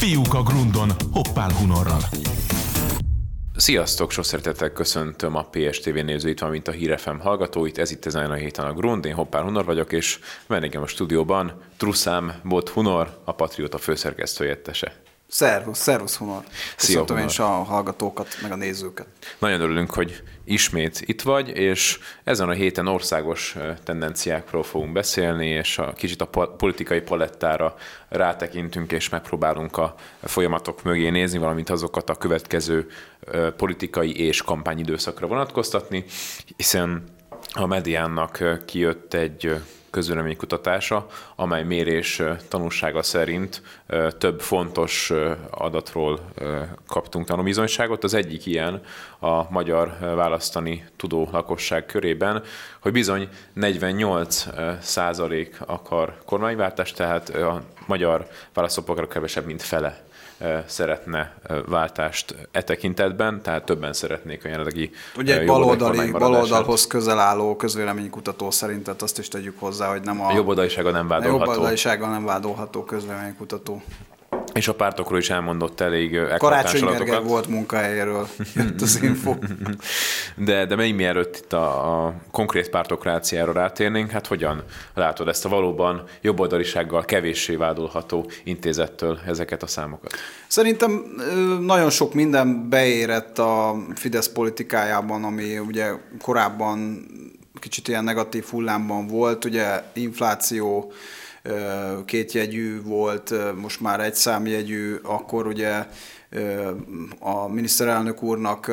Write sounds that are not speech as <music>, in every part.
Fiúk a Grundon, Hoppál Hunorral. Sziasztok, sok szeretettel köszöntöm a PSTV nézőit, valamint a Hírefem hallgatóit. Ez itt ezen a héten a Grund, én Hoppár Hunor vagyok, és vendégem a stúdióban Truszám Bot Hunor, a Patrióta főszerkesztőjettese. Szervusz, szervusz Hunor. Köszöntöm Hunor. én is a hallgatókat, meg a nézőket. Nagyon örülünk, hogy ismét itt vagy, és ezen a héten országos tendenciákról fogunk beszélni, és a kicsit a politikai palettára rátekintünk, és megpróbálunk a folyamatok mögé nézni, valamint azokat a következő politikai és kampányidőszakra vonatkoztatni, hiszen a mediának kijött egy közvéleménykutatása, amely mérés tanulsága szerint több fontos adatról kaptunk tanúbizonyságot. Az egyik ilyen a magyar választani tudó lakosság körében, hogy bizony 48 százalék akar kormányváltást, tehát a magyar választópolgárok kevesebb, mint fele szeretne váltást e tekintetben, tehát többen szeretnék a jelenlegi Ugye egy baloldali, baloldalhoz közel álló közvéleménykutató szerint, tehát azt is tegyük hozzá, hogy nem a, a jobboldalisága nem vádolható. A jobboldalisága nem vádolható közvéleménykutató. És a pártokról is elmondott elég Karácsony Gergely volt munkahelyéről, <laughs> jött az info. <laughs> de, de még mielőtt itt a, a konkrét pártokráciára rátérnénk, hát hogyan látod ezt a valóban jobboldalisággal kevéssé vádolható intézettől ezeket a számokat? Szerintem nagyon sok minden beérett a Fidesz politikájában, ami ugye korábban kicsit ilyen negatív hullámban volt, ugye infláció, kétjegyű volt, most már egy számjegyű, akkor ugye a miniszterelnök úrnak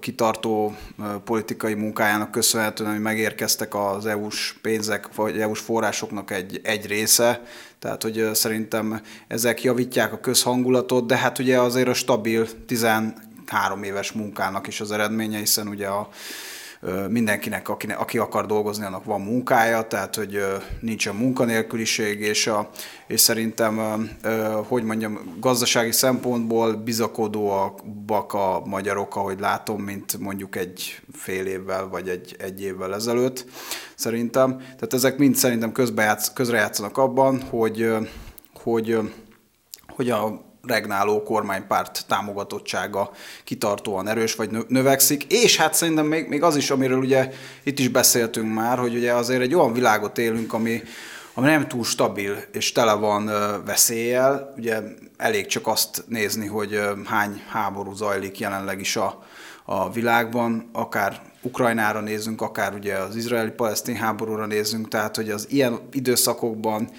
kitartó politikai munkájának köszönhetően, hogy megérkeztek az EU-s pénzek, vagy EU-s forrásoknak egy, egy része, tehát hogy szerintem ezek javítják a közhangulatot, de hát ugye azért a stabil 13 éves munkának is az eredménye, hiszen ugye a mindenkinek, aki, aki akar dolgozni, annak van munkája, tehát hogy nincsen munkanélküliség, és, a, és szerintem, hogy mondjam, gazdasági szempontból bizakodóak a magyarok, ahogy látom, mint mondjuk egy fél évvel, vagy egy, egy évvel ezelőtt, szerintem. Tehát ezek mind szerintem közbejátsz, közrejátszanak abban, hogy, hogy, hogy a regnáló kormánypárt támogatottsága kitartóan erős vagy növekszik, és hát szerintem még, még az is, amiről ugye itt is beszéltünk már, hogy ugye azért egy olyan világot élünk, ami, ami nem túl stabil és tele van veszéllyel. Ugye elég csak azt nézni, hogy hány háború zajlik jelenleg is a, a világban, akár Ukrajnára nézünk, akár ugye az izraeli-palesztin háborúra nézünk, tehát hogy az ilyen időszakokban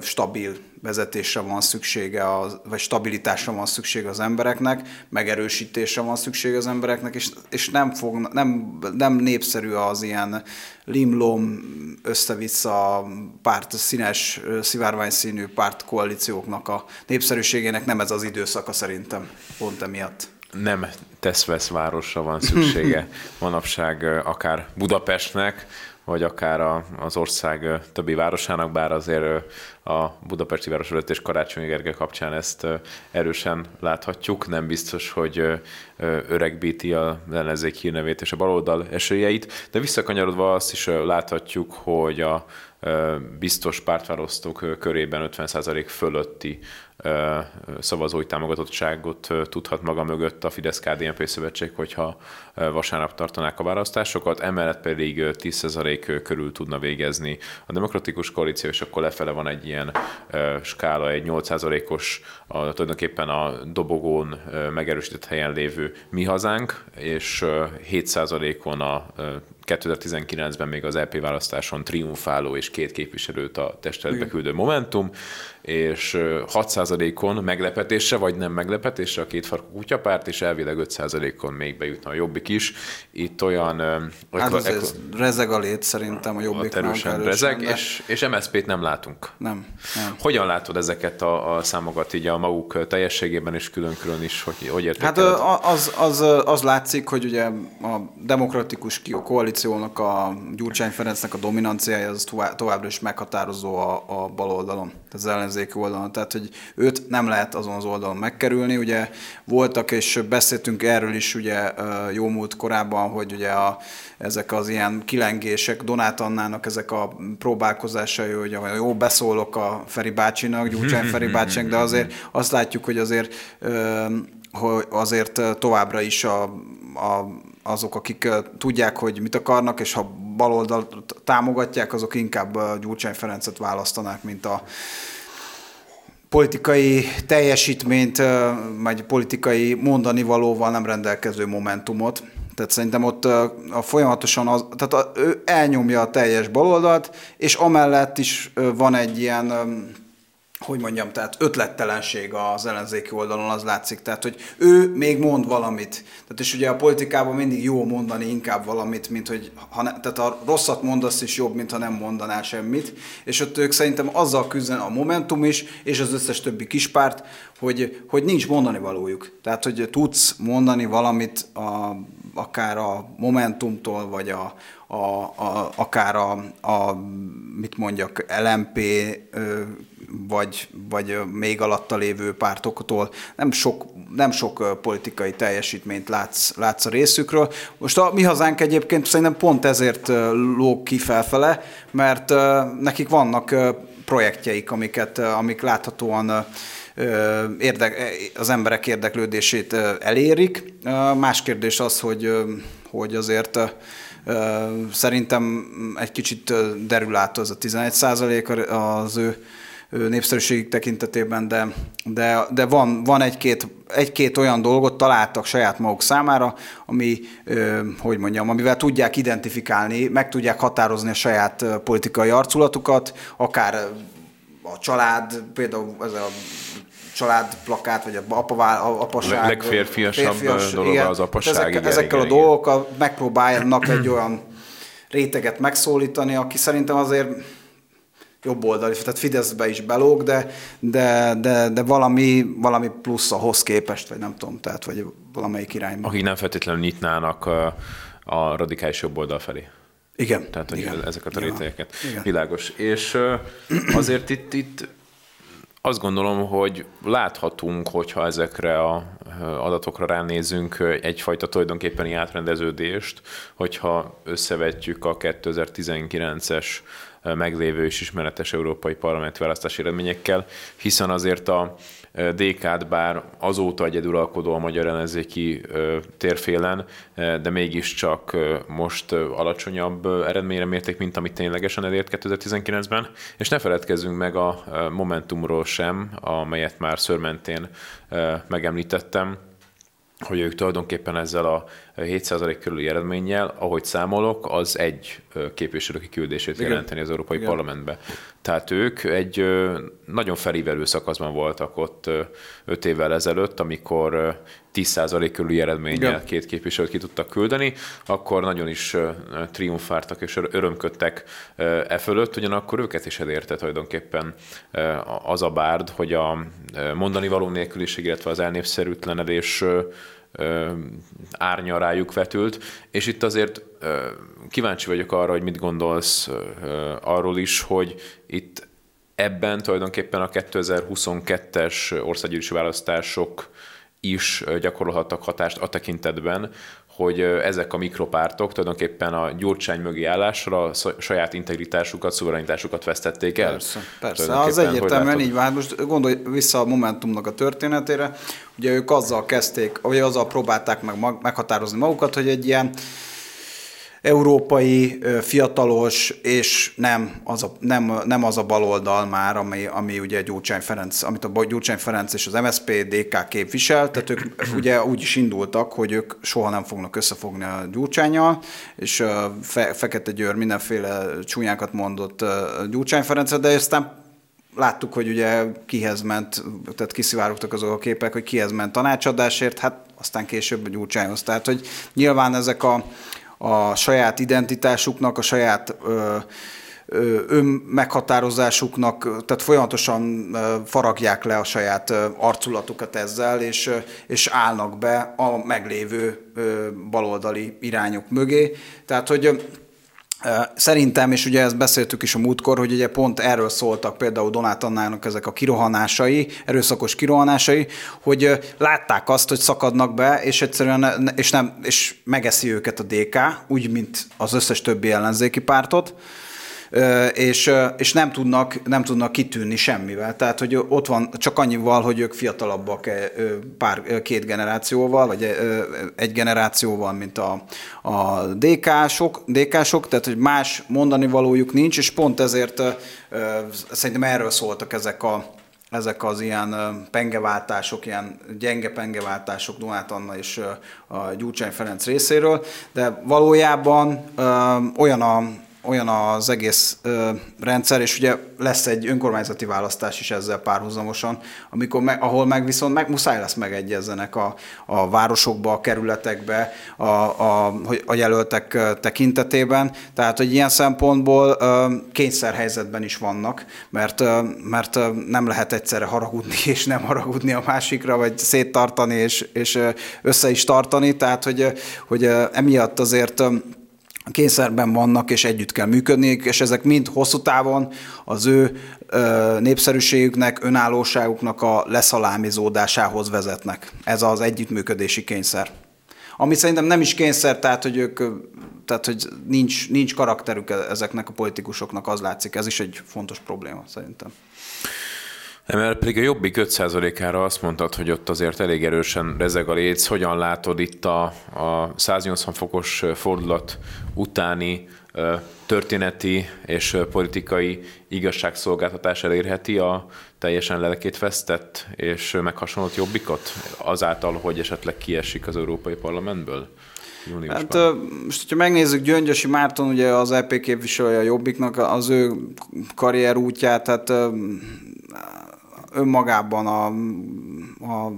stabil vezetésre van szüksége, az, vagy stabilitásra van szüksége az embereknek, megerősítésre van szüksége az embereknek, és, és nem, fog, nem, nem népszerű az ilyen limlom össze-vissza párt, színes, szivárványszínű pártkoalícióknak a népszerűségének. Nem ez az időszaka szerintem, pont emiatt. Nem tesz-vesz városra van szüksége <laughs> manapság akár Budapestnek, vagy akár a, az ország többi városának, bár azért a Budapesti Városvezetés Karácsonyi Gergely kapcsán ezt erősen láthatjuk. Nem biztos, hogy öregbíti a ellenzék hírnevét és a baloldal esélyeit, de visszakanyarodva azt is láthatjuk, hogy a biztos pártválasztók körében 50% fölötti szavazói támogatottságot tudhat maga mögött a Fidesz-KDNP szövetség, hogyha vasárnap tartanák a választásokat, emellett pedig 10% körül tudna végezni a demokratikus koalíció, és akkor lefele van egy ilyen skála, egy 8%-os a, tulajdonképpen a dobogón megerősített helyen lévő mi hazánk, és 7%-on a 2019-ben még az EP választáson triumfáló és két képviselőt a testületbe küldő Momentum, és 6%-on meglepetésre, vagy nem meglepetésre a két farkú kutyapárt, és elvileg 5%-on még bejutna a Jobbik is. Itt olyan... Hát az ez rezeg a lét szerintem a Jobbik. Erősen rezeg, de... és, és MSZP-t nem látunk. Nem, nem. Hogyan látod ezeket a, a számokat így a maguk teljességében és külön-külön is, hogy, hogy értékeled? Hát az, az, az látszik, hogy ugye a demokratikus koalíció koalíciónak, a Gyurcsány Ferencnek a dominanciája az továbbra is meghatározó a, a bal oldalon, az ellenzéki oldalon. Tehát, hogy őt nem lehet azon az oldalon megkerülni. Ugye voltak, és beszéltünk erről is ugye jó múlt korábban, hogy ugye a, ezek az ilyen kilengések, Donát Annának ezek a próbálkozásai, hogy jó, beszólok a Feri bácsinak, Gyurcsány Feri bácsinak, de azért azt látjuk, hogy azért hogy azért továbbra is a, a, azok, akik tudják, hogy mit akarnak, és ha baloldal támogatják, azok inkább Gyurcsány Ferencet választanák, mint a politikai teljesítményt, vagy politikai mondani valóval nem rendelkező momentumot. Tehát szerintem ott a folyamatosan az, tehát ő elnyomja a teljes baloldalt, és amellett is van egy ilyen hogy mondjam, tehát ötlettelenség az ellenzéki oldalon, az látszik. Tehát, hogy ő még mond valamit. Tehát, és ugye a politikában mindig jó mondani inkább valamit, mint hogy, ha ne, tehát a rosszat mondasz is jobb, mint ha nem mondanál semmit. És ott ők szerintem azzal küzden a Momentum is, és az összes többi kispárt, hogy, hogy nincs mondani valójuk. Tehát, hogy tudsz mondani valamit a, akár a Momentumtól, vagy a, a, a, akár a, a, mit mondjak, LMP vagy, vagy még alatta lévő pártoktól nem sok, nem sok politikai teljesítményt látsz, látsz a részükről. Most a mi hazánk egyébként szerintem pont ezért lóg ki felfele, mert nekik vannak projektjeik, amiket, amik láthatóan érdek, az emberek érdeklődését elérik. Más kérdés az, hogy, hogy azért szerintem egy kicsit derül át az a 11% az ő népszerűségük tekintetében, de, de, de van, van egy-két, egy-két olyan dolgot találtak saját maguk számára, ami, hogy mondjam, amivel tudják identifikálni, meg tudják határozni a saját politikai arculatukat, akár a család, például ez a családplakát, vagy a apavá, apaság. Legférfiasabb férfias, dolog igen, az apaság. Ezek, igen, ezekkel igen, a dolgokkal megpróbálnak egy olyan réteget megszólítani, aki szerintem azért jobb oldali, tehát Fideszbe is belóg, de, de, de, de valami, valami plusz ahhoz képest, vagy nem tudom, tehát vagy valamelyik irányba. Akik nem feltétlenül nyitnának a, a radikális jobb oldal felé. Igen. Tehát, hogy igen. ezeket a rétegeket. Igen. Világos. És azért itt, itt azt gondolom, hogy láthatunk, hogyha ezekre a adatokra ránézünk, egyfajta tulajdonképpeni átrendeződést, hogyha összevetjük a 2019-es meglévő és ismeretes európai parlamenti választási eredményekkel, hiszen azért a DK-t bár azóta egyedülalkodó a magyar ellenzéki térfélen, de mégiscsak most alacsonyabb eredményre mérték, mint amit ténylegesen elért 2019-ben. És ne feledkezzünk meg a Momentumról sem, amelyet már szörmentén megemlítettem, hogy ők tulajdonképpen ezzel a 7% körüli eredménnyel, ahogy számolok, az egy képviselőki küldését Igen. jelenteni az Európai Igen. Parlamentbe. Tehát ők egy nagyon felívelő szakaszban voltak ott 5 évvel ezelőtt, amikor 10% körüli eredménnyel Igen. két képviselőt ki tudtak küldeni, akkor nagyon is triumfáltak és örömködtek e fölött, ugyanakkor őket is elérte tulajdonképpen az a bárd, hogy a mondani való nélküliség, illetve az elnépszerűtlenedés árnya rájuk vetült, és itt azért kíváncsi vagyok arra, hogy mit gondolsz arról is, hogy itt ebben tulajdonképpen a 2022-es országgyűlési választások is gyakorolhattak hatást a tekintetben, hogy ezek a mikropártok tulajdonképpen a gyurcsány mögé állásra a saját integritásukat, szuverenitásukat vesztették el. Persze, persze. Az egyértelműen így van. Most gondolj vissza a Momentumnak a történetére. Ugye ők azzal kezdték, vagy azzal próbálták meg meghatározni magukat, hogy egy ilyen európai, fiatalos, és nem az a, nem, nem az a baloldal már, ami, ami ugye Gyurcsány Ferenc, amit a Gyurcsány Ferenc és az MSZP, DK képvisel, tehát ők <clears throat> ugye úgy is indultak, hogy ők soha nem fognak összefogni a Gyurcsányjal, és Fe, Fekete Győr mindenféle csúnyákat mondott Gyurcsány Ferencre, de aztán láttuk, hogy ugye kihez ment, tehát kiszivárogtak azok a képek, hogy kihez ment tanácsadásért, hát aztán később Gyurcsányhoz. Tehát, hogy nyilván ezek a a saját identitásuknak, a saját ö, önmeghatározásuknak, tehát folyamatosan faragják le a saját arculatukat ezzel, és, és állnak be a meglévő baloldali irányok mögé. Tehát, hogy Szerintem, és ugye ezt beszéltük is a múltkor, hogy ugye pont erről szóltak például Donát Annának ezek a kirohanásai, erőszakos kirohanásai, hogy látták azt, hogy szakadnak be, és egyszerűen és, nem, és megeszi őket a DK, úgy, mint az összes többi ellenzéki pártot, és, és nem, tudnak, nem tudnak kitűnni semmivel. Tehát, hogy ott van csak annyival, hogy ők fiatalabbak pár, két generációval, vagy egy generációval, mint a, a DK-sok, DK-sok, tehát, hogy más mondani valójuk nincs, és pont ezért szerintem erről szóltak ezek a, ezek az ilyen pengeváltások, ilyen gyenge pengeváltások Donát Anna és a Gyurcsány Ferenc részéről, de valójában olyan a olyan az egész ö, rendszer, és ugye lesz egy önkormányzati választás is ezzel párhuzamosan, amikor me, ahol meg viszont meg, muszáj lesz megegyezzenek a, a városokba, a kerületekbe, a, a, a jelöltek tekintetében. Tehát, hogy ilyen szempontból ö, kényszerhelyzetben is vannak, mert, ö, mert nem lehet egyszerre haragudni <laughs> és nem haragudni a másikra, vagy széttartani és, és össze is tartani. Tehát, hogy, hogy emiatt azért kényszerben vannak, és együtt kell működniük, és ezek mind hosszú távon az ő népszerűségüknek, önállóságuknak a leszalámizódásához vezetnek. Ez az együttműködési kényszer. Ami szerintem nem is kényszer, tehát hogy ők, tehát hogy nincs, nincs karakterük ezeknek a politikusoknak, az látszik. Ez is egy fontos probléma szerintem. Emellett pedig a Jobbik 5%-ára azt mondtad, hogy ott azért elég erősen rezeg a léc. Hogyan látod itt a, a 180 fokos fordulat utáni történeti és politikai igazságszolgáltatás elérheti a teljesen lelkét vesztett és meghasonlott jobbikot azáltal, hogy esetleg kiesik az Európai Parlamentből? Júniusban. Hát most, hogyha megnézzük, Gyöngyösi Márton, ugye az EP képviselője a Jobbiknak, az ő karrier útját, tehát önmagában a, a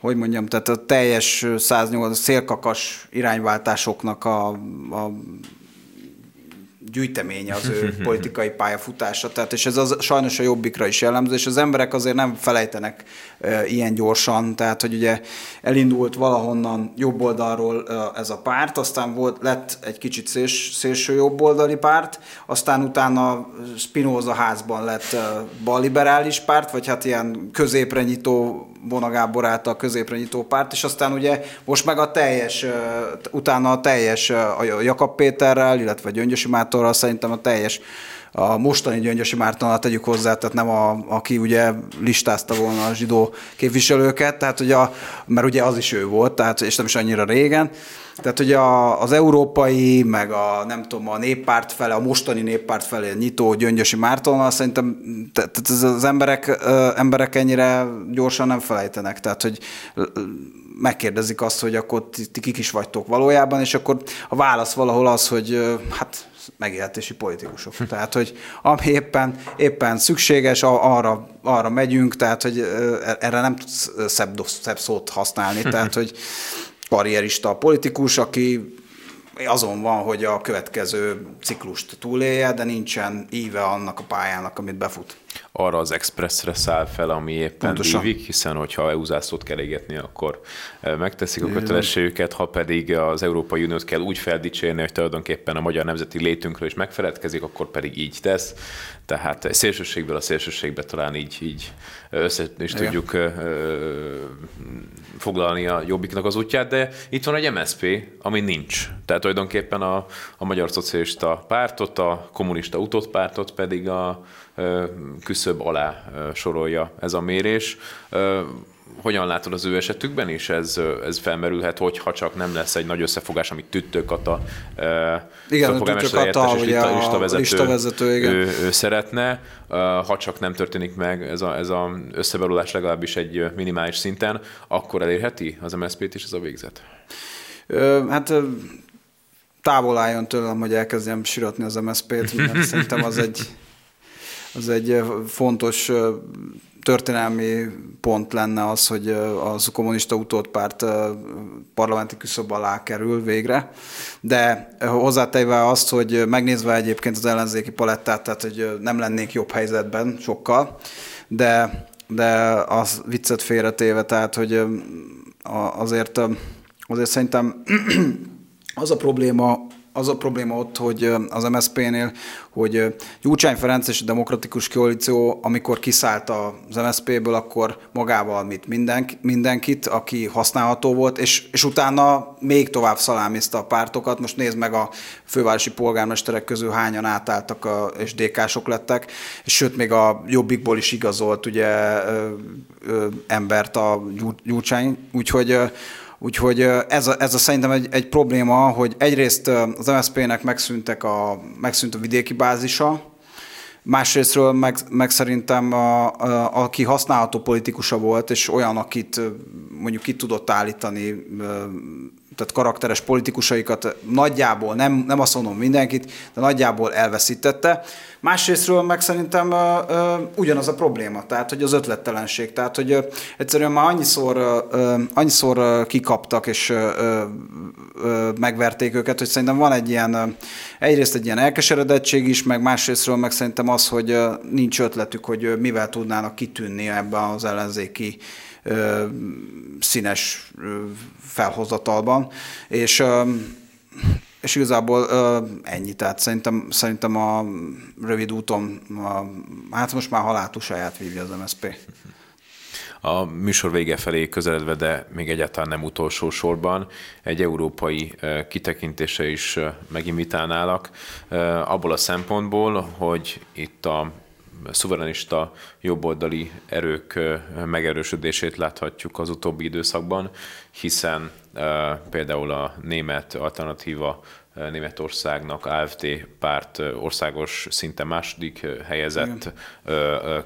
hogy mondjam, tehát a teljes 108 szélkakas irányváltásoknak a, a gyűjteménye az ő <laughs> politikai pályafutása. Tehát, és ez az, sajnos a jobbikra is jellemző, és az emberek azért nem felejtenek e, ilyen gyorsan, tehát, hogy ugye elindult valahonnan jobb oldalról e, ez a párt, aztán volt, lett egy kicsit széls, szélső jobboldali párt, aztán utána Spinoza házban lett e, balliberális párt, vagy hát ilyen középre nyitó Bona Gábor által középre nyitó párt, és aztán ugye most meg a teljes, utána a teljes a Jakab Péterrel, illetve Gyöngyösi Mátorral szerintem a teljes a mostani Gyöngyösi Mártonnal tegyük hozzá, tehát nem a, aki ugye listázta volna a zsidó képviselőket, tehát ugye a, mert ugye az is ő volt, tehát, és nem is annyira régen, tehát ugye a, az európai, meg a nem tudom, a néppárt fele, a mostani néppárt felé nyitó Gyöngyösi Mártonnal szerintem tehát az emberek, emberek ennyire gyorsan nem felejtenek, tehát hogy megkérdezik azt, hogy akkor ti, ti kik is vagytok valójában, és akkor a válasz valahol az, hogy hát megélhetési politikusok. Tehát, hogy ami éppen, éppen szükséges, arra, arra megyünk, tehát, hogy erre nem tudsz szebb, szebb szót használni, tehát, hogy karrierista politikus, aki azon van, hogy a következő ciklust túlélje, de nincsen íve annak a pályának, amit befut. Arra az expressre száll fel, ami éppen Pontosan. ívik, hiszen hogyha EU zászlót kell égetni, akkor eh, megteszik a kötelességüket, ha pedig az Európai Uniót kell úgy feldicsérni, hogy tulajdonképpen a magyar nemzeti létünkről is megfeledkezik, akkor pedig így tesz. Tehát szélsőségből a szélsőségbe talán így, így össze is Igen. tudjuk foglalni a jobbiknak az útját, de itt van egy MSP, ami nincs. Tehát tulajdonképpen a, a Magyar Szocialista Pártot, a kommunista utódpártot pedig a küszöb alá sorolja ez a mérés hogyan látod az ő esetükben is? Ez, ez felmerülhet, hogyha csak nem lesz egy nagy összefogás, amit Tüttőkata, igen, Tüttőkata, ugye a listavezető, listavezető igen. Ő, ő szeretne, ha csak nem történik meg ez az ez a összeberulás legalábbis egy minimális szinten, akkor elérheti az MSZP-t is ez a végzet? Hát távol álljon tőlem, hogy elkezdjem siratni az MSZP-t, mert szerintem az egy, <laughs> az egy fontos történelmi pont lenne az, hogy az kommunista utódpárt parlamenti küszöb alá kerül végre, de hozzátéve azt, hogy megnézve egyébként az ellenzéki palettát, tehát hogy nem lennék jobb helyzetben sokkal, de, de az viccet félretéve, tehát hogy azért, azért szerintem <clears throat> az a probléma az a probléma ott, hogy az MSZP-nél, hogy Gyurcsány Ferenc és a Demokratikus Koalíció, amikor kiszállt az MSZP-ből, akkor magával mit mindenki, mindenkit, aki használható volt, és, és utána még tovább szalámizta a pártokat. Most nézd meg a fővárosi polgármesterek közül hányan átálltak a, és DK-sok lettek, és sőt még a Jobbikból is igazolt ugye ö, ö, embert a Gyurcsány, úgyhogy Úgyhogy ez a, ez a szerintem egy, egy probléma, hogy egyrészt az MSZP-nek megszűntek a, megszűnt a vidéki bázisa, másrésztről meg, meg szerintem a, a, aki használható politikusa volt, és olyan, akit mondjuk ki tudott állítani tehát karakteres politikusaikat nagyjából, nem, nem azt mondom mindenkit, de nagyjából elveszítette. Másrésztről meg szerintem ö, ö, ugyanaz a probléma, tehát hogy az ötlettelenség, tehát hogy ö, egyszerűen már annyiszor, ö, annyiszor ö, kikaptak és ö, ö, megverték őket, hogy szerintem van egy ilyen, ö, egyrészt egy ilyen elkeseredettség is, meg másrésztről meg szerintem az, hogy nincs ötletük, hogy mivel tudnának kitűnni ebben az ellenzéki ö, színes ö, felhozatalban, és ö, és igazából ö, ennyi, tehát szerintem, szerintem a rövid úton, a, hát most már haláltusáját vívja az MSZP. A műsor vége felé közeledve, de még egyáltalán nem utolsó sorban, egy európai kitekintése is megimitálnálak, abból a szempontból, hogy itt a szuverenista jobboldali erők megerősödését láthatjuk az utóbbi időszakban, hiszen például a német alternatíva Németországnak AFD párt országos szinte második helyezett,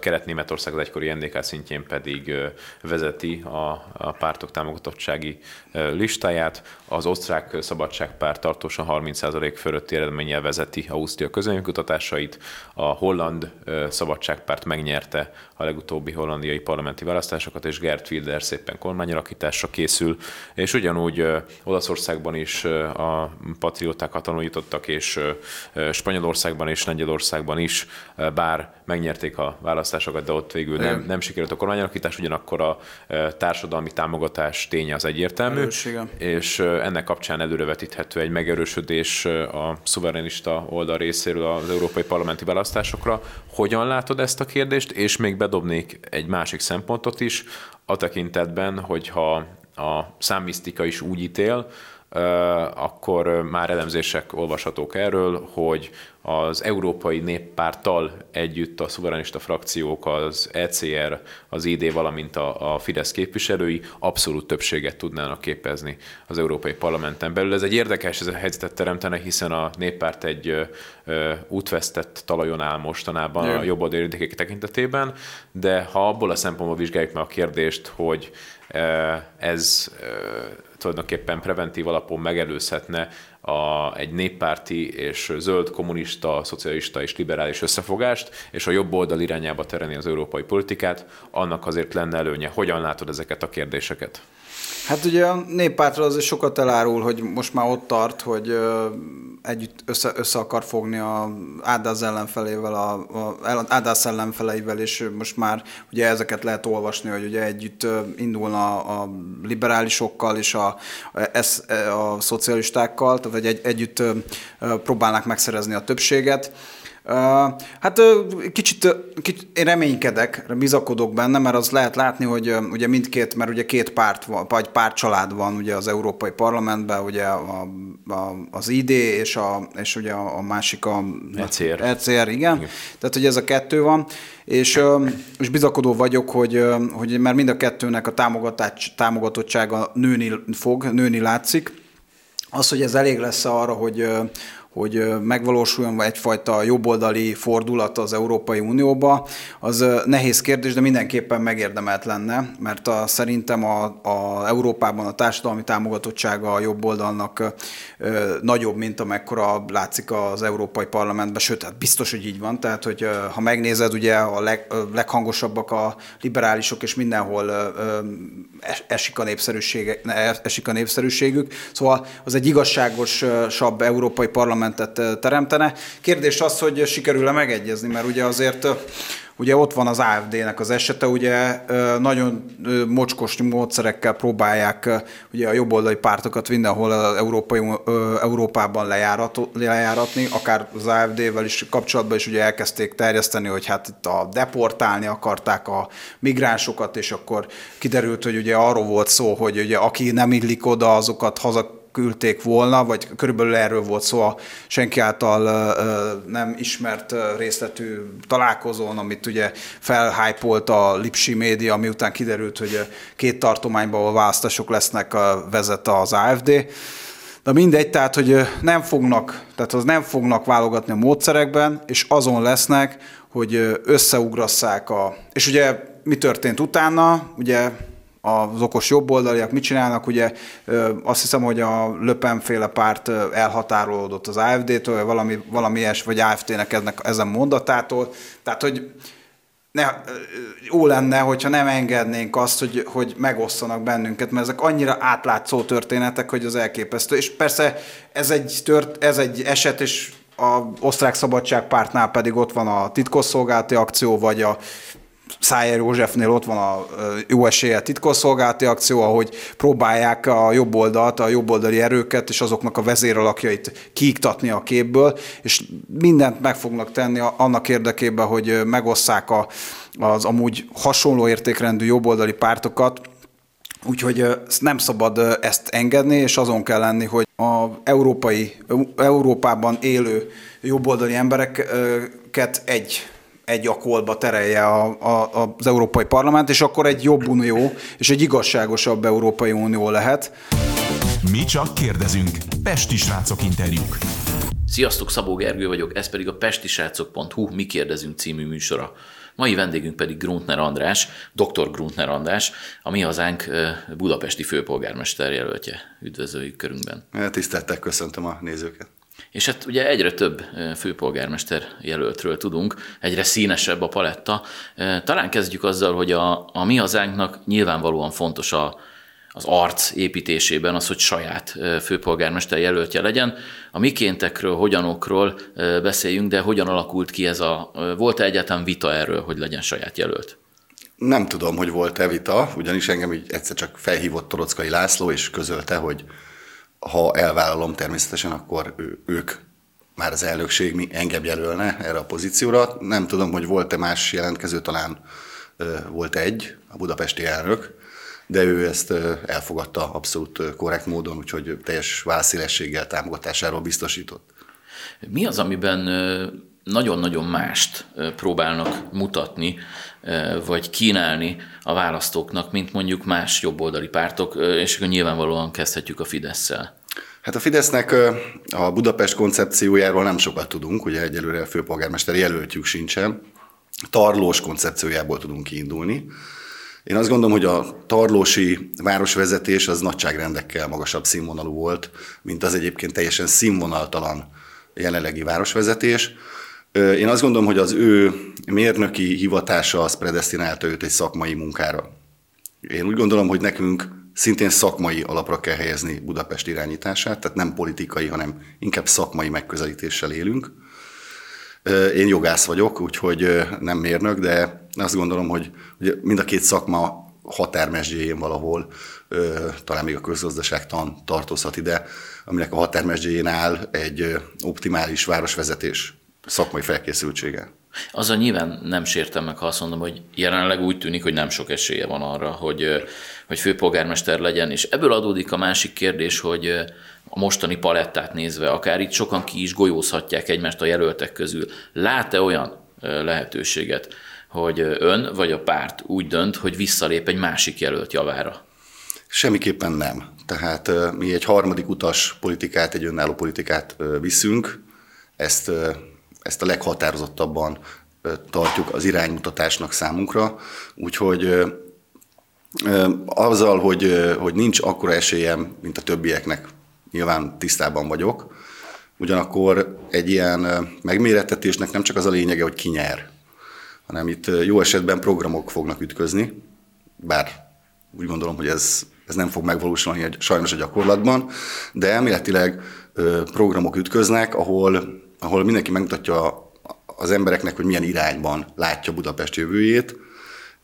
Kelet-Németország az egykori NDK szintjén pedig vezeti a, a pártok támogatottsági listáját. Az osztrák szabadságpárt tartósan 30% fölötti eredménnyel vezeti Ausztria közönkutatásait. A holland szabadságpárt megnyerte a legutóbbi hollandiai parlamenti választásokat, és Gert Wilder szépen kormányalakításra készül, és ugyanúgy Olaszországban is a patriot patrióták tanulítottak, és Spanyolországban és Lengyelországban is, bár megnyerték a választásokat, de ott végül nem, nem sikerült a kormányalakítás, ugyanakkor a társadalmi támogatás ténye az egyértelmű, Erősége. és ennek kapcsán előrevetíthető egy megerősödés a szuverenista oldal részéről az európai parlamenti választásokra. Hogyan látod ezt a kérdést, és még bedobnék egy másik szempontot is, a tekintetben, hogyha a számmisztika is úgy ítél, akkor már elemzések olvashatók erről, hogy az Európai Néppárttal együtt a szuverenista frakciók, az ECR, az ID, valamint a, a Fidesz képviselői abszolút többséget tudnának képezni az Európai Parlamenten belül. Ez egy érdekes ez a helyzetet teremtene, hiszen a néppárt egy ö, ö, útvesztett talajon áll mostanában yeah. a jobb érdekek tekintetében, de ha abból a szempontból vizsgáljuk meg a kérdést, hogy ez tulajdonképpen preventív alapon megelőzhetne a, egy néppárti és zöld kommunista, szocialista és liberális összefogást, és a jobb oldal irányába terelni az európai politikát, annak azért lenne előnye. Hogyan látod ezeket a kérdéseket? Hát ugye a néppártról azért sokat elárul, hogy most már ott tart, hogy együtt össze, össze akar fogni a Ádász ellenfelével, a, a Ádász ellenfeleivel, és most már ugye ezeket lehet olvasni, hogy ugye együtt indulna a liberálisokkal és a, a, a szocialistákkal, tehát egy, együtt próbálnak megszerezni a többséget. Hát kicsit, kicsit én reménykedek, bizakodok benne, mert az lehet látni, hogy ugye mindkét, mert ugye két párt van, vagy pár család van ugye az Európai Parlamentben, ugye a, a, az ID és, a, és ugye a, a másik a ECR. ECR, igen. igen. Tehát, hogy ez a kettő van, és, és bizakodó vagyok, hogy, hogy mert mind a kettőnek a támogatottsága nőni fog, nőni látszik. Az, hogy ez elég lesz arra, hogy, hogy megvalósuljon egyfajta jobboldali fordulat az Európai Unióba, az nehéz kérdés, de mindenképpen megérdemelt lenne, mert a, szerintem a, a Európában a társadalmi támogatottsága a jobboldalnak nagyobb, mint amekkora látszik az Európai Parlamentben, sőt, hát biztos, hogy így van, tehát hogy ha megnézed, ugye a leg, leghangosabbak a liberálisok, és mindenhol esik a, népszerűség, esik a népszerűségük, szóval az egy igazságosabb Európai Parlament parlamentet teremtene. Kérdés az, hogy sikerül-e megegyezni, mert ugye azért Ugye ott van az AFD-nek az esete, ugye nagyon mocskos módszerekkel próbálják ugye a jobboldali pártokat mindenhol Európai, Európában lejárat, lejáratni, akár az AFD-vel is kapcsolatban is ugye elkezdték terjeszteni, hogy hát itt a deportálni akarták a migránsokat, és akkor kiderült, hogy ugye arról volt szó, hogy ugye aki nem illik oda, azokat haza küldték volna, vagy körülbelül erről volt szó a senki által nem ismert részletű találkozón, amit ugye felhájpolt a Lipsi média, miután kiderült, hogy két tartományban a választások lesznek, vezet az AFD. De mindegy, tehát, hogy nem fognak, tehát az nem fognak válogatni a módszerekben, és azon lesznek, hogy összeugrasszák a... És ugye mi történt utána? Ugye az okos jobboldaliak mit csinálnak, ugye azt hiszem, hogy a Löpenféle párt elhatárolódott az AFD-től, valami, valami ilyes, vagy AFT-nek eznek, ezen mondatától, tehát hogy ne, jó lenne, hogyha nem engednénk azt, hogy, hogy megosszanak bennünket, mert ezek annyira átlátszó történetek, hogy az elképesztő. És persze ez egy, tört, ez egy eset, és a osztrák szabadságpártnál pedig ott van a titkosszolgálati akció, vagy a Szájer Józsefnél ott van a jó esélye titkosszolgálati akció, ahogy próbálják a jobb oldalt, a jobboldali erőket és azoknak a vezéralakjait kiiktatni a képből, és mindent meg fognak tenni annak érdekében, hogy megosszák a, az amúgy hasonló értékrendű jobboldali pártokat, Úgyhogy nem szabad ezt engedni, és azon kell lenni, hogy a európai, Európában élő jobboldali embereket egy egy akolba terelje a, a, az Európai Parlament, és akkor egy jobb unió és egy igazságosabb Európai Unió lehet. Mi csak kérdezünk. Pesti srácok interjúk. Sziasztok, Szabó Gergő vagyok, ez pedig a pestisrácok.hu Mi kérdezünk című műsora. Mai vendégünk pedig Gruntner András, dr. Gruntner András, a mi hazánk budapesti főpolgármester jelöltje. Üdvözöljük körünkben. Tiszteltek, köszöntöm a nézőket. És hát ugye egyre több főpolgármester jelöltről tudunk, egyre színesebb a paletta. Talán kezdjük azzal, hogy a, a mi hazánknak nyilvánvalóan fontos a, az arc építésében az, hogy saját főpolgármester jelöltje legyen. A mikéntekről, hogyanokról beszéljünk, de hogyan alakult ki ez a... Volt-e egyáltalán vita erről, hogy legyen saját jelölt? Nem tudom, hogy volt-e vita, ugyanis engem így egyszer csak felhívott Torockai László, és közölte, hogy ha elvállalom természetesen, akkor ők már az elnökség mi engem jelölne erre a pozícióra. Nem tudom, hogy volt-e más jelentkező, talán volt egy, a budapesti elnök, de ő ezt elfogadta abszolút korrekt módon, úgyhogy teljes válaszélességgel támogatásáról biztosított. Mi az, amiben nagyon-nagyon mást próbálnak mutatni, vagy kínálni a választóknak, mint mondjuk más jobboldali pártok, és akkor nyilvánvalóan kezdhetjük a Fidesz-szel. Hát a Fidesznek a Budapest koncepciójáról nem sokat tudunk, ugye egyelőre a főpolgármester jelöltjük sincsen. Tarlós koncepciójából tudunk kiindulni. Én azt gondolom, hogy a tarlósi városvezetés az nagyságrendekkel magasabb színvonalú volt, mint az egyébként teljesen színvonaltalan jelenlegi városvezetés. Én azt gondolom, hogy az ő mérnöki hivatása az predestinálta őt egy szakmai munkára. Én úgy gondolom, hogy nekünk szintén szakmai alapra kell helyezni Budapest irányítását, tehát nem politikai, hanem inkább szakmai megközelítéssel élünk. Én jogász vagyok, úgyhogy nem mérnök, de azt gondolom, hogy mind a két szakma határmesdjéjén valahol, talán még a közgazdaságtan tartozhat ide, aminek a határmesdjéjén áll egy optimális városvezetés szakmai felkészültsége. Azzal nyilván nem sértem meg, ha azt mondom, hogy jelenleg úgy tűnik, hogy nem sok esélye van arra, hogy, hogy főpolgármester legyen, és ebből adódik a másik kérdés, hogy a mostani palettát nézve, akár itt sokan ki is golyózhatják egymást a jelöltek közül. Lát-e olyan lehetőséget, hogy ön vagy a párt úgy dönt, hogy visszalép egy másik jelölt javára? Semmiképpen nem. Tehát mi egy harmadik utas politikát, egy önálló politikát viszünk, ezt, ezt a leghatározottabban tartjuk az iránymutatásnak számunkra, úgyhogy azzal, hogy, hogy nincs akkora esélyem, mint a többieknek, nyilván tisztában vagyok, ugyanakkor egy ilyen megmérettetésnek nem csak az a lényege, hogy ki nyer, hanem itt jó esetben programok fognak ütközni, bár úgy gondolom, hogy ez, ez nem fog megvalósulni sajnos a gyakorlatban, de elméletileg programok ütköznek, ahol, ahol mindenki megmutatja az embereknek, hogy milyen irányban látja Budapest jövőjét.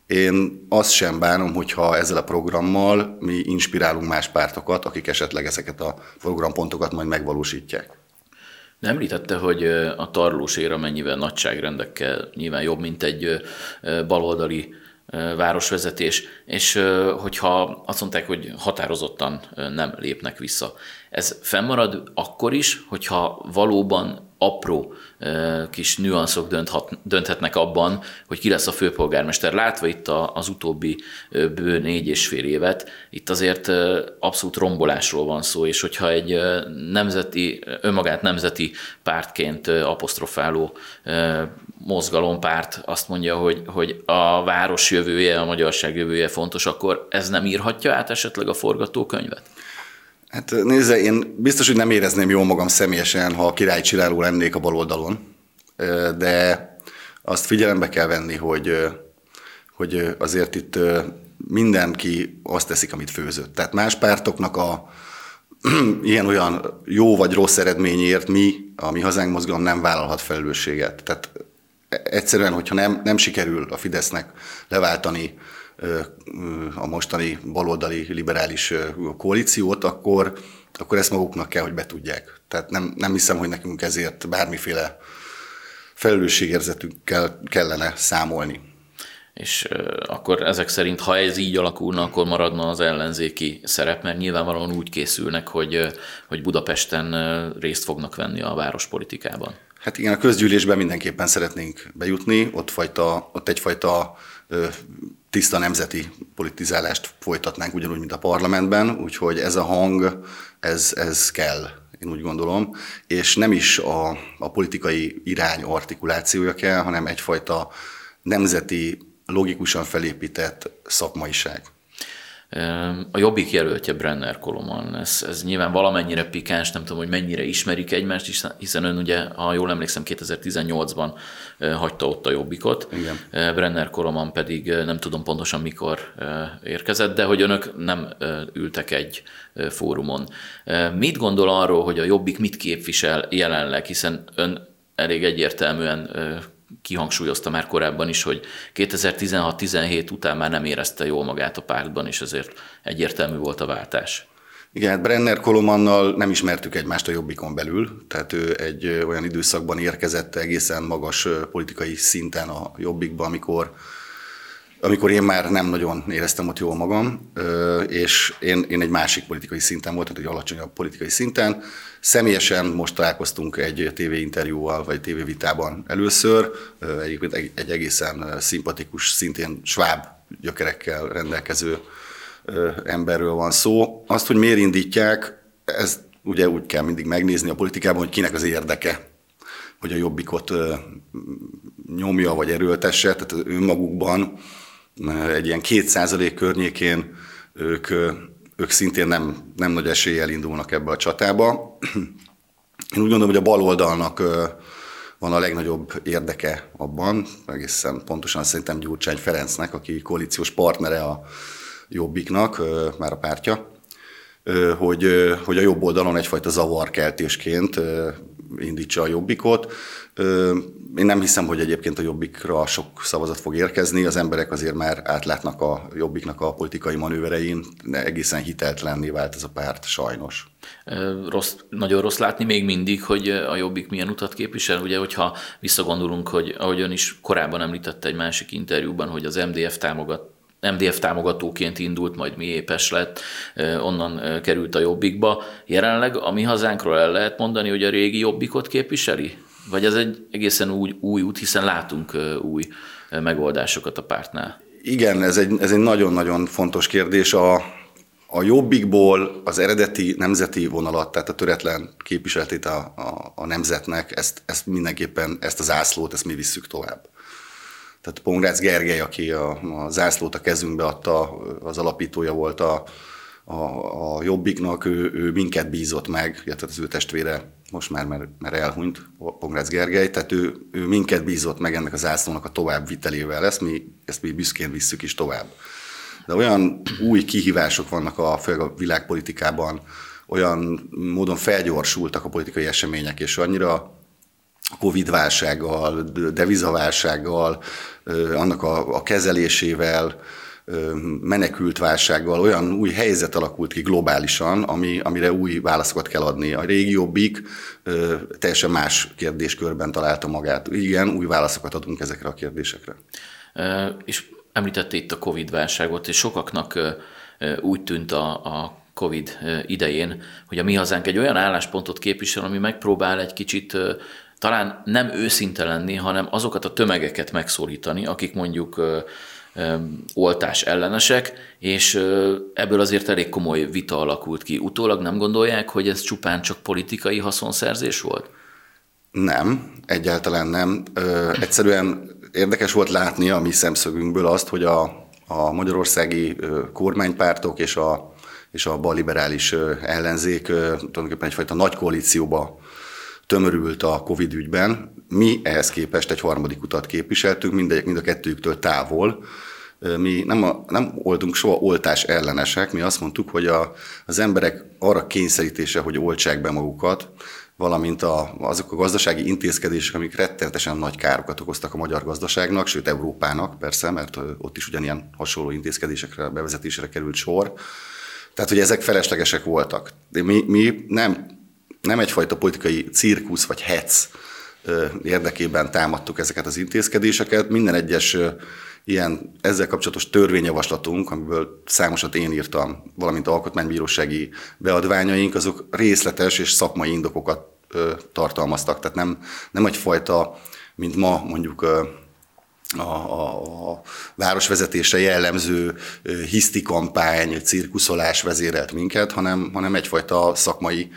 Én azt sem bánom, hogyha ezzel a programmal mi inspirálunk más pártokat, akik esetleg ezeket a programpontokat majd megvalósítják. De említette, hogy a tarlós ér mennyivel nagyságrendekkel nyilván jobb, mint egy baloldali városvezetés, és hogyha azt mondták, hogy határozottan nem lépnek vissza. Ez fennmarad akkor is, hogyha valóban apró kis nüanszok dönthat, dönthetnek abban, hogy ki lesz a főpolgármester. Látva itt az utóbbi bő négy és fél évet, itt azért abszolút rombolásról van szó, és hogyha egy nemzeti, önmagát nemzeti pártként apostrofáló mozgalompárt azt mondja, hogy, hogy a város jövője, a magyarság jövője fontos, akkor ez nem írhatja át esetleg a forgatókönyvet? Hát nézze, én biztos, hogy nem érezném jól magam személyesen, ha a király csináló lennék a baloldalon, de azt figyelembe kell venni, hogy, hogy azért itt mindenki azt teszik, amit főzött. Tehát más pártoknak a <clears throat> ilyen-olyan jó vagy rossz eredményért mi, a mi hazánk mozgalom nem vállalhat felelősséget. Tehát egyszerűen, hogyha nem, nem sikerül a Fidesznek leváltani a mostani baloldali liberális koalíciót, akkor, akkor ezt maguknak kell, hogy betudják. Tehát nem, nem hiszem, hogy nekünk ezért bármiféle felelősségérzetükkel kellene számolni. És akkor ezek szerint, ha ez így alakulna, akkor maradna az ellenzéki szerep, mert nyilvánvalóan úgy készülnek, hogy, hogy Budapesten részt fognak venni a várospolitikában. Hát igen, a közgyűlésben mindenképpen szeretnénk bejutni, ott, fajta, ott egyfajta tiszta nemzeti politizálást folytatnánk ugyanúgy, mint a parlamentben, úgyhogy ez a hang, ez, ez kell, én úgy gondolom, és nem is a, a politikai irány artikulációja kell, hanem egyfajta nemzeti, logikusan felépített szakmaiság. A Jobbik jelöltje Brenner Koloman, ez, ez nyilván valamennyire pikáns, nem tudom, hogy mennyire ismerik egymást, hiszen ön ugye, ha jól emlékszem, 2018-ban hagyta ott a Jobbikot. Igen. Brenner Koloman pedig nem tudom pontosan mikor érkezett, de hogy önök nem ültek egy fórumon. Mit gondol arról, hogy a Jobbik mit képvisel jelenleg, hiszen ön elég egyértelműen kihangsúlyozta már korábban is, hogy 2016-17 után már nem érezte jól magát a pártban, és ezért egyértelmű volt a váltás. Igen, hát Brenner Kolomannal nem ismertük egymást a Jobbikon belül, tehát ő egy olyan időszakban érkezett egészen magas politikai szinten a Jobbikba, amikor amikor én már nem nagyon éreztem ott jól magam, és én, én egy másik politikai szinten voltam, egy alacsonyabb politikai szinten. Személyesen most találkoztunk egy tévéinterjúval, vagy tévévitában először, egyébként egy, egy egészen szimpatikus, szintén sváb gyökerekkel rendelkező emberről van szó. Azt, hogy miért indítják, ez ugye úgy kell mindig megnézni a politikában, hogy kinek az érdeke, hogy a jobbikot nyomja vagy erőltesse, tehát önmagukban egy ilyen két százalék környékén ők, ők szintén nem, nem nagy eséllyel indulnak ebbe a csatába. Én úgy gondolom, hogy a baloldalnak van a legnagyobb érdeke abban, egészen pontosan szerintem Gyurcsány Ferencnek, aki koalíciós partnere a Jobbiknak, már a pártja, hogy, hogy a jobb oldalon egyfajta zavarkeltésként indítsa a Jobbikot. Én nem hiszem, hogy egyébként a Jobbikra sok szavazat fog érkezni, az emberek azért már átlátnak a Jobbiknak a politikai manőverein, de egészen hiteltlenné vált ez a párt, sajnos. Rossz, nagyon rossz látni még mindig, hogy a Jobbik milyen utat képvisel. Ugye, hogyha visszagondolunk, hogy ahogy ön is korábban említette egy másik interjúban, hogy az MDF támogat MDF támogatóként indult, majd mi épes lett, onnan került a Jobbikba. Jelenleg a mi hazánkról el lehet mondani, hogy a régi Jobbikot képviseli? Vagy ez egy egészen új, új út, hiszen látunk új megoldásokat a pártnál? Igen, ez egy, ez egy nagyon-nagyon fontos kérdés. A, a, jobbikból az eredeti nemzeti vonalat, tehát a töretlen képviseletét a, a, a nemzetnek, ezt, ezt mindenképpen, ezt az ászlót, ezt mi visszük tovább. Tehát Pongrácz Gergely, aki a, a zászlót a kezünkbe adta, az alapítója volt a, a, a Jobbiknak, ő, ő minket bízott meg, illetve az ő testvére most már, mert, mert elhunyt, Pongrácz Gergely, tehát ő, ő minket bízott meg ennek az zászlónak a továbbvitelével, ezt mi, ezt mi büszkén visszük is tovább. De olyan új kihívások vannak a, főleg a világpolitikában, olyan módon felgyorsultak a politikai események, és annyira Covid-válsággal, devizaválsággal, annak a, a kezelésével, menekült válsággal olyan új helyzet alakult ki globálisan, ami, amire új válaszokat kell adni. A régióbbik teljesen más kérdéskörben találta magát. Igen, új válaszokat adunk ezekre a kérdésekre. És említette itt a Covid-válságot, és sokaknak úgy tűnt a, a Covid idején, hogy a mi hazánk egy olyan álláspontot képvisel, ami megpróbál egy kicsit talán nem őszinte lenni, hanem azokat a tömegeket megszólítani, akik mondjuk oltás ellenesek, és ebből azért elég komoly vita alakult ki. Utólag nem gondolják, hogy ez csupán csak politikai haszonszerzés volt? Nem, egyáltalán nem. Ö, egyszerűen érdekes volt látni a mi szemszögünkből azt, hogy a, a magyarországi kormánypártok és a, és a balliberális ellenzék tulajdonképpen egyfajta nagy koalícióba tömörült a Covid ügyben. Mi ehhez képest egy harmadik utat képviseltünk, mindegyik, mind a kettőjüktől távol. Mi nem, a, nem oldunk soha oltás ellenesek, mi azt mondtuk, hogy a, az emberek arra kényszerítése, hogy oltsák be magukat, valamint a, azok a gazdasági intézkedések, amik rettenetesen nagy károkat okoztak a magyar gazdaságnak, sőt Európának persze, mert ott is ugyanilyen hasonló intézkedésekre, bevezetésre került sor. Tehát, hogy ezek feleslegesek voltak. De mi, mi nem, nem egyfajta politikai cirkusz vagy hec érdekében támadtuk ezeket az intézkedéseket. Minden egyes ilyen ezzel kapcsolatos törvényjavaslatunk, amiből számosat én írtam, valamint alkotmánybírósági beadványaink, azok részletes és szakmai indokokat tartalmaztak. Tehát nem, nem egyfajta, mint ma mondjuk a, a, a városvezetésre jellemző hiszti kampány, cirkuszolás vezérelt minket, hanem, hanem egyfajta szakmai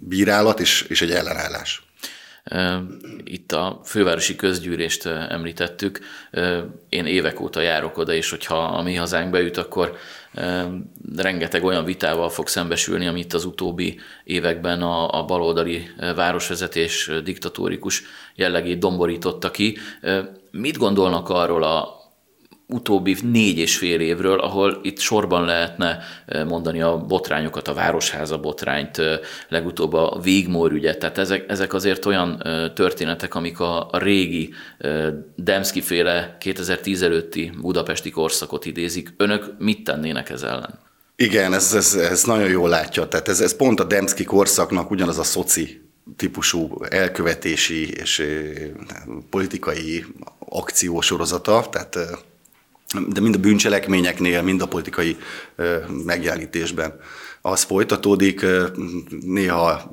bírálat és, és egy ellenállás. Itt a fővárosi közgyűlést említettük. Én évek óta járok oda, és hogyha a mi hazánk beüt, akkor rengeteg olyan vitával fog szembesülni, amit az utóbbi években a, a baloldali városvezetés diktatórikus jellegét domborította ki. Mit gondolnak arról a utóbbi négy és fél évről, ahol itt sorban lehetne eh, mondani a botrányokat, a Városháza botrányt, eh, legutóbb a Végmór ügyet. Tehát ezek, ezek azért olyan eh, történetek, amik a, a régi Demszki féle 2010 előtti budapesti korszakot idézik. Önök mit tennének ez ellen? Igen, ez, ez, ez nagyon jól látja. Tehát ez, ez pont a Demszki korszaknak ugyanaz a szoci típusú elkövetési és politikai akciósorozata, tehát de mind a bűncselekményeknél, mind a politikai megjelenítésben az folytatódik. Néha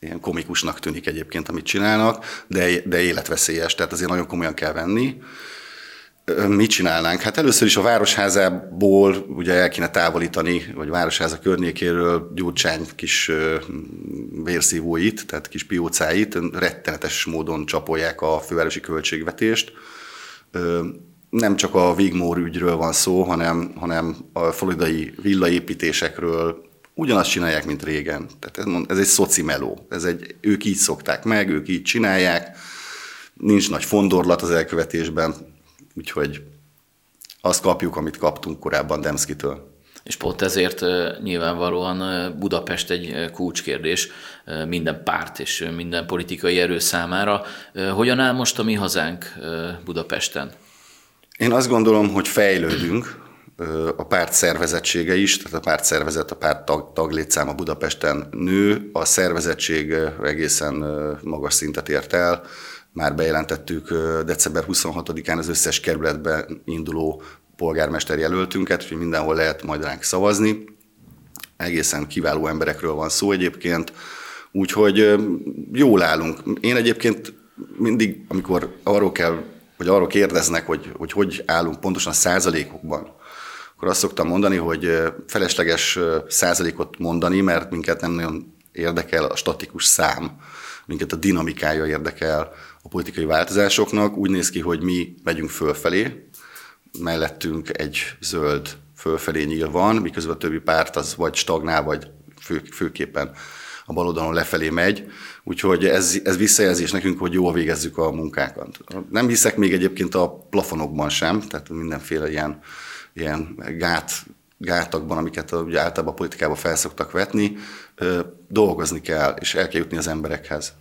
ilyen komikusnak tűnik egyébként, amit csinálnak, de, de életveszélyes, tehát azért nagyon komolyan kell venni. Mit csinálnánk? Hát először is a városházából ugye el kéne távolítani, vagy városháza környékéről Gyurcsány kis vérszívóit, tehát kis piócáit, rettenetes módon csapolják a fővárosi költségvetést nem csak a Vigmór ügyről van szó, hanem, hanem a floridai villaépítésekről ugyanazt csinálják, mint régen. Tehát ez, ez egy szoci meló. Ez egy, ők így szokták meg, ők így csinálják. Nincs nagy fondorlat az elkövetésben, úgyhogy azt kapjuk, amit kaptunk korábban Demszkitől. És pont ezért nyilvánvalóan Budapest egy kulcskérdés minden párt és minden politikai erő számára. Hogyan áll most a mi hazánk Budapesten? Én azt gondolom, hogy fejlődünk, a párt szervezettsége is, tehát a párt szervezet, a párt tag, taglétszáma Budapesten nő, a szervezettség egészen magas szintet ért el. Már bejelentettük december 26-án az összes kerületben induló polgármester jelöltünket, hogy mindenhol lehet majd ránk szavazni. Egészen kiváló emberekről van szó egyébként, úgyhogy jól állunk. Én egyébként mindig, amikor arról kell hogy arról kérdeznek, hogy, hogy hogy állunk pontosan százalékokban, akkor azt szoktam mondani, hogy felesleges százalékot mondani, mert minket nem nagyon érdekel a statikus szám, minket a dinamikája érdekel a politikai változásoknak. Úgy néz ki, hogy mi megyünk fölfelé, mellettünk egy zöld fölfelé nyíl van, miközben a többi párt az vagy stagnál, vagy fő, főképpen a bal oldalon lefelé megy, úgyhogy ez, ez visszajelzés nekünk, hogy jól végezzük a munkákat. Nem hiszek még egyébként a plafonokban sem, tehát mindenféle ilyen, ilyen gát, gátakban, amiket ugye általában a politikában felszoktak vetni, dolgozni kell, és el kell jutni az emberekhez.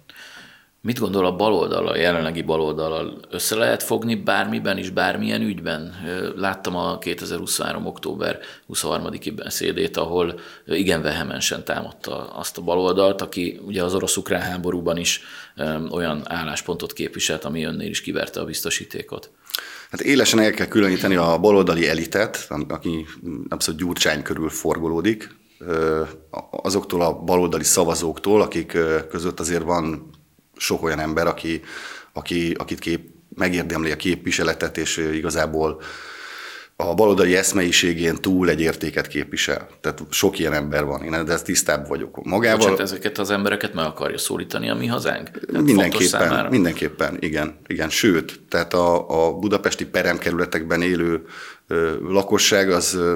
Mit gondol a baloldal, a jelenlegi baloldal össze lehet fogni bármiben is, bármilyen ügyben? Láttam a 2023. október 23-i beszédét, ahol igen vehemensen támadta azt a baloldalt, aki ugye az orosz-ukrán háborúban is olyan álláspontot képviselt, ami önnél is kiverte a biztosítékot. Hát élesen el kell különíteni a baloldali elitet, aki abszolút gyurcsány körül forgolódik, azoktól a baloldali szavazóktól, akik között azért van sok olyan ember, aki, aki, akit kép, megérdemli a képviseletet, és igazából a baloldali eszmeiségén túl egy értéket képvisel. Tehát sok ilyen ember van, én de ezt tisztább vagyok magával. Bocsánat, ezeket az embereket meg akarja szólítani a mi hazánk? Tehát mindenképpen, mindenképpen, igen, igen. Sőt, tehát a, a budapesti peremkerületekben élő ö, lakosság az ö,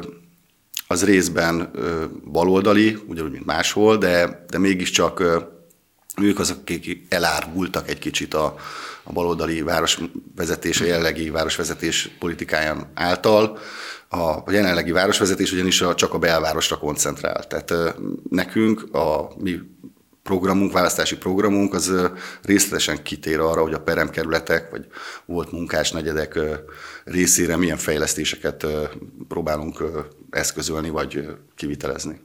az részben ö, baloldali, ugyanúgy, mint máshol, de, de mégiscsak ők azok, akik elárgultak egy kicsit a, a baloldali városvezetés, a jelenlegi városvezetés politikáján által. A jelenlegi városvezetés ugyanis a, csak a belvárosra koncentrál. Tehát nekünk a mi programunk, választási programunk az részletesen kitér arra, hogy a peremkerületek vagy volt munkás negyedek részére milyen fejlesztéseket próbálunk eszközölni vagy kivitelezni.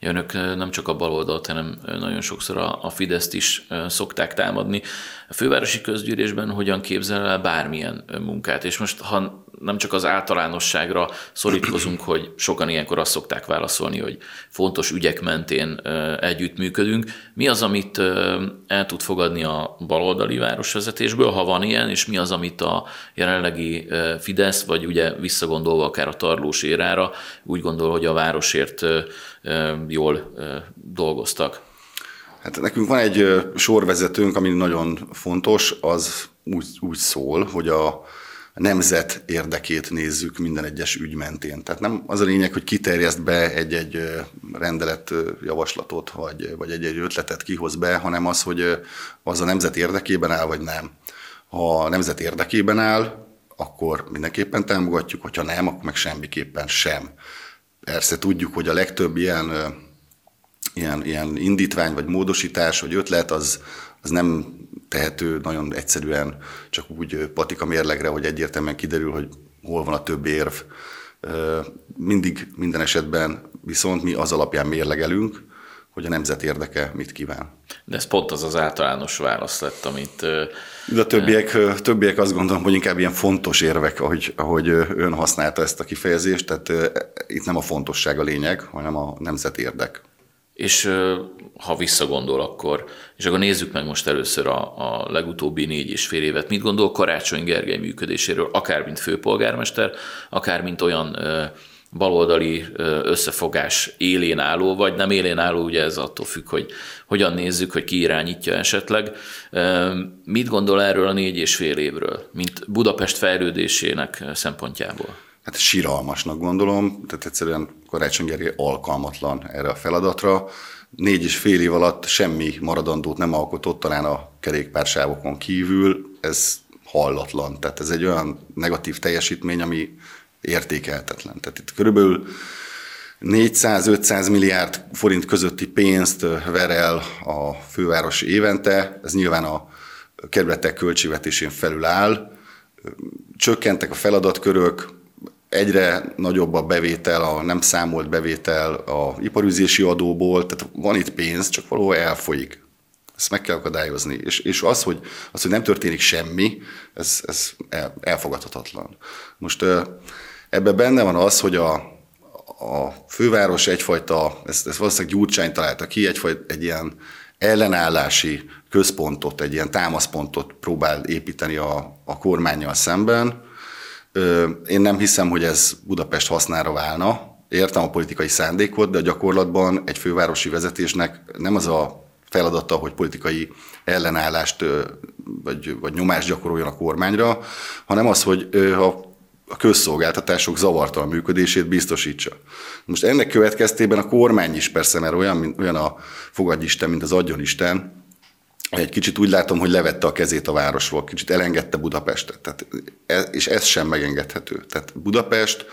Önök nem csak a baloldalt, hanem nagyon sokszor a, a Fideszt is szokták támadni. A fővárosi közgyűlésben hogyan képzel el bármilyen munkát? És most, ha nem csak az általánosságra szorítkozunk, hogy sokan ilyenkor azt szokták válaszolni, hogy fontos ügyek mentén együttműködünk. Mi az, amit el tud fogadni a baloldali városvezetésből, ha van ilyen, és mi az, amit a jelenlegi Fidesz, vagy ugye visszagondolva akár a tarlós érára, úgy gondol, hogy a városért jól dolgoztak? Hát nekünk van egy sorvezetőnk, ami nagyon fontos, az úgy, úgy szól, hogy a nemzet érdekét nézzük minden egyes ügy mentén. Tehát nem az a lényeg, hogy kiterjeszt be egy-egy rendelet javaslatot, vagy, vagy egy-egy ötletet kihoz be, hanem az, hogy az a nemzet érdekében áll, vagy nem. Ha a nemzet érdekében áll, akkor mindenképpen támogatjuk, hogyha nem, akkor meg semmiképpen sem. Persze tudjuk, hogy a legtöbb ilyen, ilyen, ilyen indítvány, vagy módosítás, vagy ötlet, az, az nem tehető nagyon egyszerűen csak úgy patika mérlegre, hogy egyértelműen kiderül, hogy hol van a több érv. Mindig, minden esetben viszont mi az alapján mérlegelünk, hogy a nemzet érdeke mit kíván. De ez pont az az általános válasz lett, amit... De a többiek, többiek azt gondolom, hogy inkább ilyen fontos érvek, ahogy, ahogy ön használta ezt a kifejezést, tehát itt nem a fontosság a lényeg, hanem a nemzet érdek és ha visszagondol, akkor, és akkor nézzük meg most először a, a legutóbbi négy és fél évet. Mit gondol Karácsony Gergely működéséről, akár mint főpolgármester, akár mint olyan baloldali összefogás élén álló, vagy nem élén álló, ugye ez attól függ, hogy hogyan nézzük, hogy ki irányítja esetleg. Mit gondol erről a négy és fél évről, mint Budapest fejlődésének szempontjából? Hát síralmasnak gondolom, tehát egyszerűen Karácsony Gergely alkalmatlan erre a feladatra. Négy és fél év alatt semmi maradandót nem alkotott, talán a kerékpársávokon kívül, ez hallatlan. Tehát ez egy olyan negatív teljesítmény, ami értékeltetlen. Tehát itt körülbelül 400-500 milliárd forint közötti pénzt ver el a főváros évente, ez nyilván a kerületek költségvetésén felül áll. Csökkentek a feladatkörök, egyre nagyobb a bevétel, a nem számolt bevétel a iparüzési adóból, tehát van itt pénz, csak valahol elfolyik. Ezt meg kell akadályozni. És, és az, hogy, az, hogy nem történik semmi, ez, ez elfogadhatatlan. Most ebben benne van az, hogy a, a főváros egyfajta, ezt, ezt valószínűleg Gyurcsány találta ki, egyfajta egy ilyen ellenállási központot, egy ilyen támaszpontot próbál építeni a, a kormányjal szemben, Én nem hiszem, hogy ez Budapest hasznára válna. Értem a politikai szándékot, de a gyakorlatban egy fővárosi vezetésnek nem az a feladata, hogy politikai ellenállást vagy, vagy nyomást gyakoroljon a kormányra, hanem az, hogy ha a közszolgáltatások zavartalan működését biztosítsa. Most ennek következtében a kormány is persze, mert olyan, olyan a fogadjisten, mint az adjon Isten, egy kicsit úgy látom, hogy levette a kezét a városról, kicsit elengedte Budapestet, tehát, e, és ez sem megengedhető. Tehát Budapest,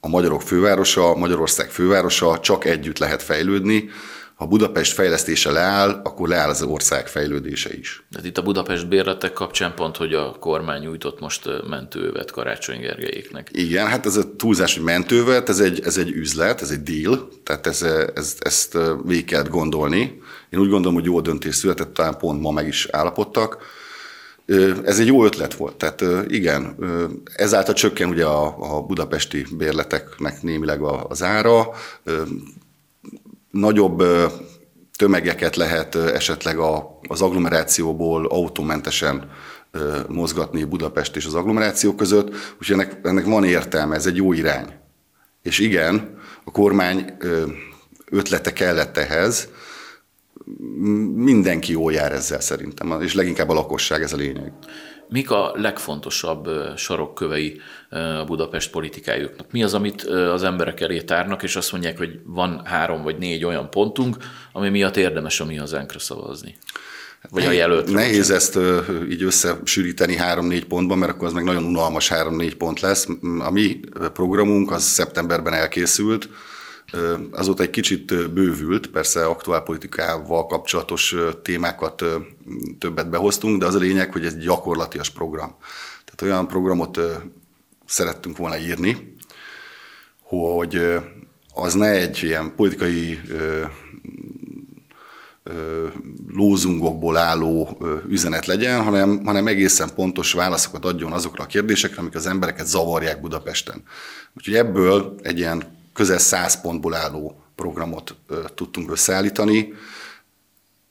a magyarok fővárosa, Magyarország fővárosa, csak együtt lehet fejlődni, ha Budapest fejlesztése leáll, akkor leáll az ország fejlődése is. De itt a Budapest bérletek kapcsán pont, hogy a kormány nyújtott most mentővet Karácsony Gergelyéknek. Igen, hát ez a túlzás, hogy mentővet, ez egy, ez egy üzlet, ez egy deal, tehát ez, ez, ezt végig kellett gondolni. Én úgy gondolom, hogy jó döntés született, talán pont ma meg is állapodtak. Ez egy jó ötlet volt, tehát igen, ezáltal csökken ugye a, a budapesti bérleteknek némileg az ára, nagyobb tömegeket lehet esetleg az agglomerációból autómentesen mozgatni Budapest és az agglomeráció között, úgyhogy ennek, ennek van értelme, ez egy jó irány. És igen, a kormány ötlete kellett ehhez, mindenki jól jár ezzel szerintem, és leginkább a lakosság ez a lényeg. Mik a legfontosabb sarokkövei a Budapest politikájuknak? Mi az, amit az emberek elé tárnak, és azt mondják, hogy van három vagy négy olyan pontunk, ami miatt érdemes a mi hazánkra szavazni? Vagy a jelölt. Nehéz ezt így összesűríteni három-négy pontban, mert akkor az meg nagyon unalmas három-négy pont lesz. A mi programunk az szeptemberben elkészült, azóta egy kicsit bővült, persze aktuálpolitikával kapcsolatos témákat többet behoztunk, de az a lényeg, hogy ez gyakorlatias program. Tehát olyan programot szerettünk volna írni, hogy az ne egy ilyen politikai lózungokból álló üzenet legyen, hanem, hanem egészen pontos válaszokat adjon azokra a kérdésekre, amik az embereket zavarják Budapesten. Úgyhogy ebből egy ilyen közel 100 pontból álló programot tudtunk összeállítani.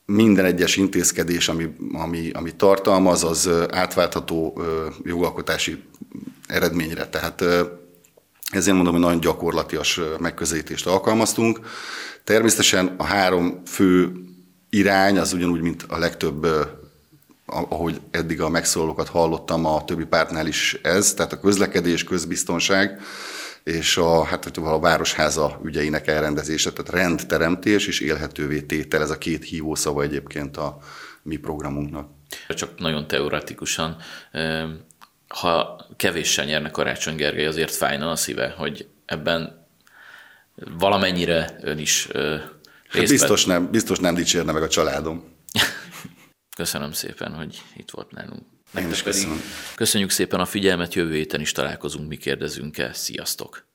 Minden egyes intézkedés, ami, ami, ami tartalmaz, az átváltható jogalkotási eredményre. Tehát ezért mondom, hogy nagyon gyakorlatias megközelítést alkalmaztunk. Természetesen a három fő irány az ugyanúgy, mint a legtöbb ahogy eddig a megszólalókat hallottam, a többi pártnál is ez, tehát a közlekedés, közbiztonság, és a, hát, a városháza ügyeinek elrendezése, tehát rendteremtés és élhetővé tétel, ez a két hívószava egyébként a mi programunknak. Csak nagyon teoretikusan, ha kevéssel nyerne Karácsony Gergely, azért fájna a szíve, hogy ebben valamennyire ön is hát biztos nem, biztos nem dicsérne meg a családom. <laughs> Köszönöm szépen, hogy itt volt nálunk. Én is köszönöm. Köszönjük szépen a figyelmet, jövő héten is találkozunk, mi kérdezünk-e. Sziasztok!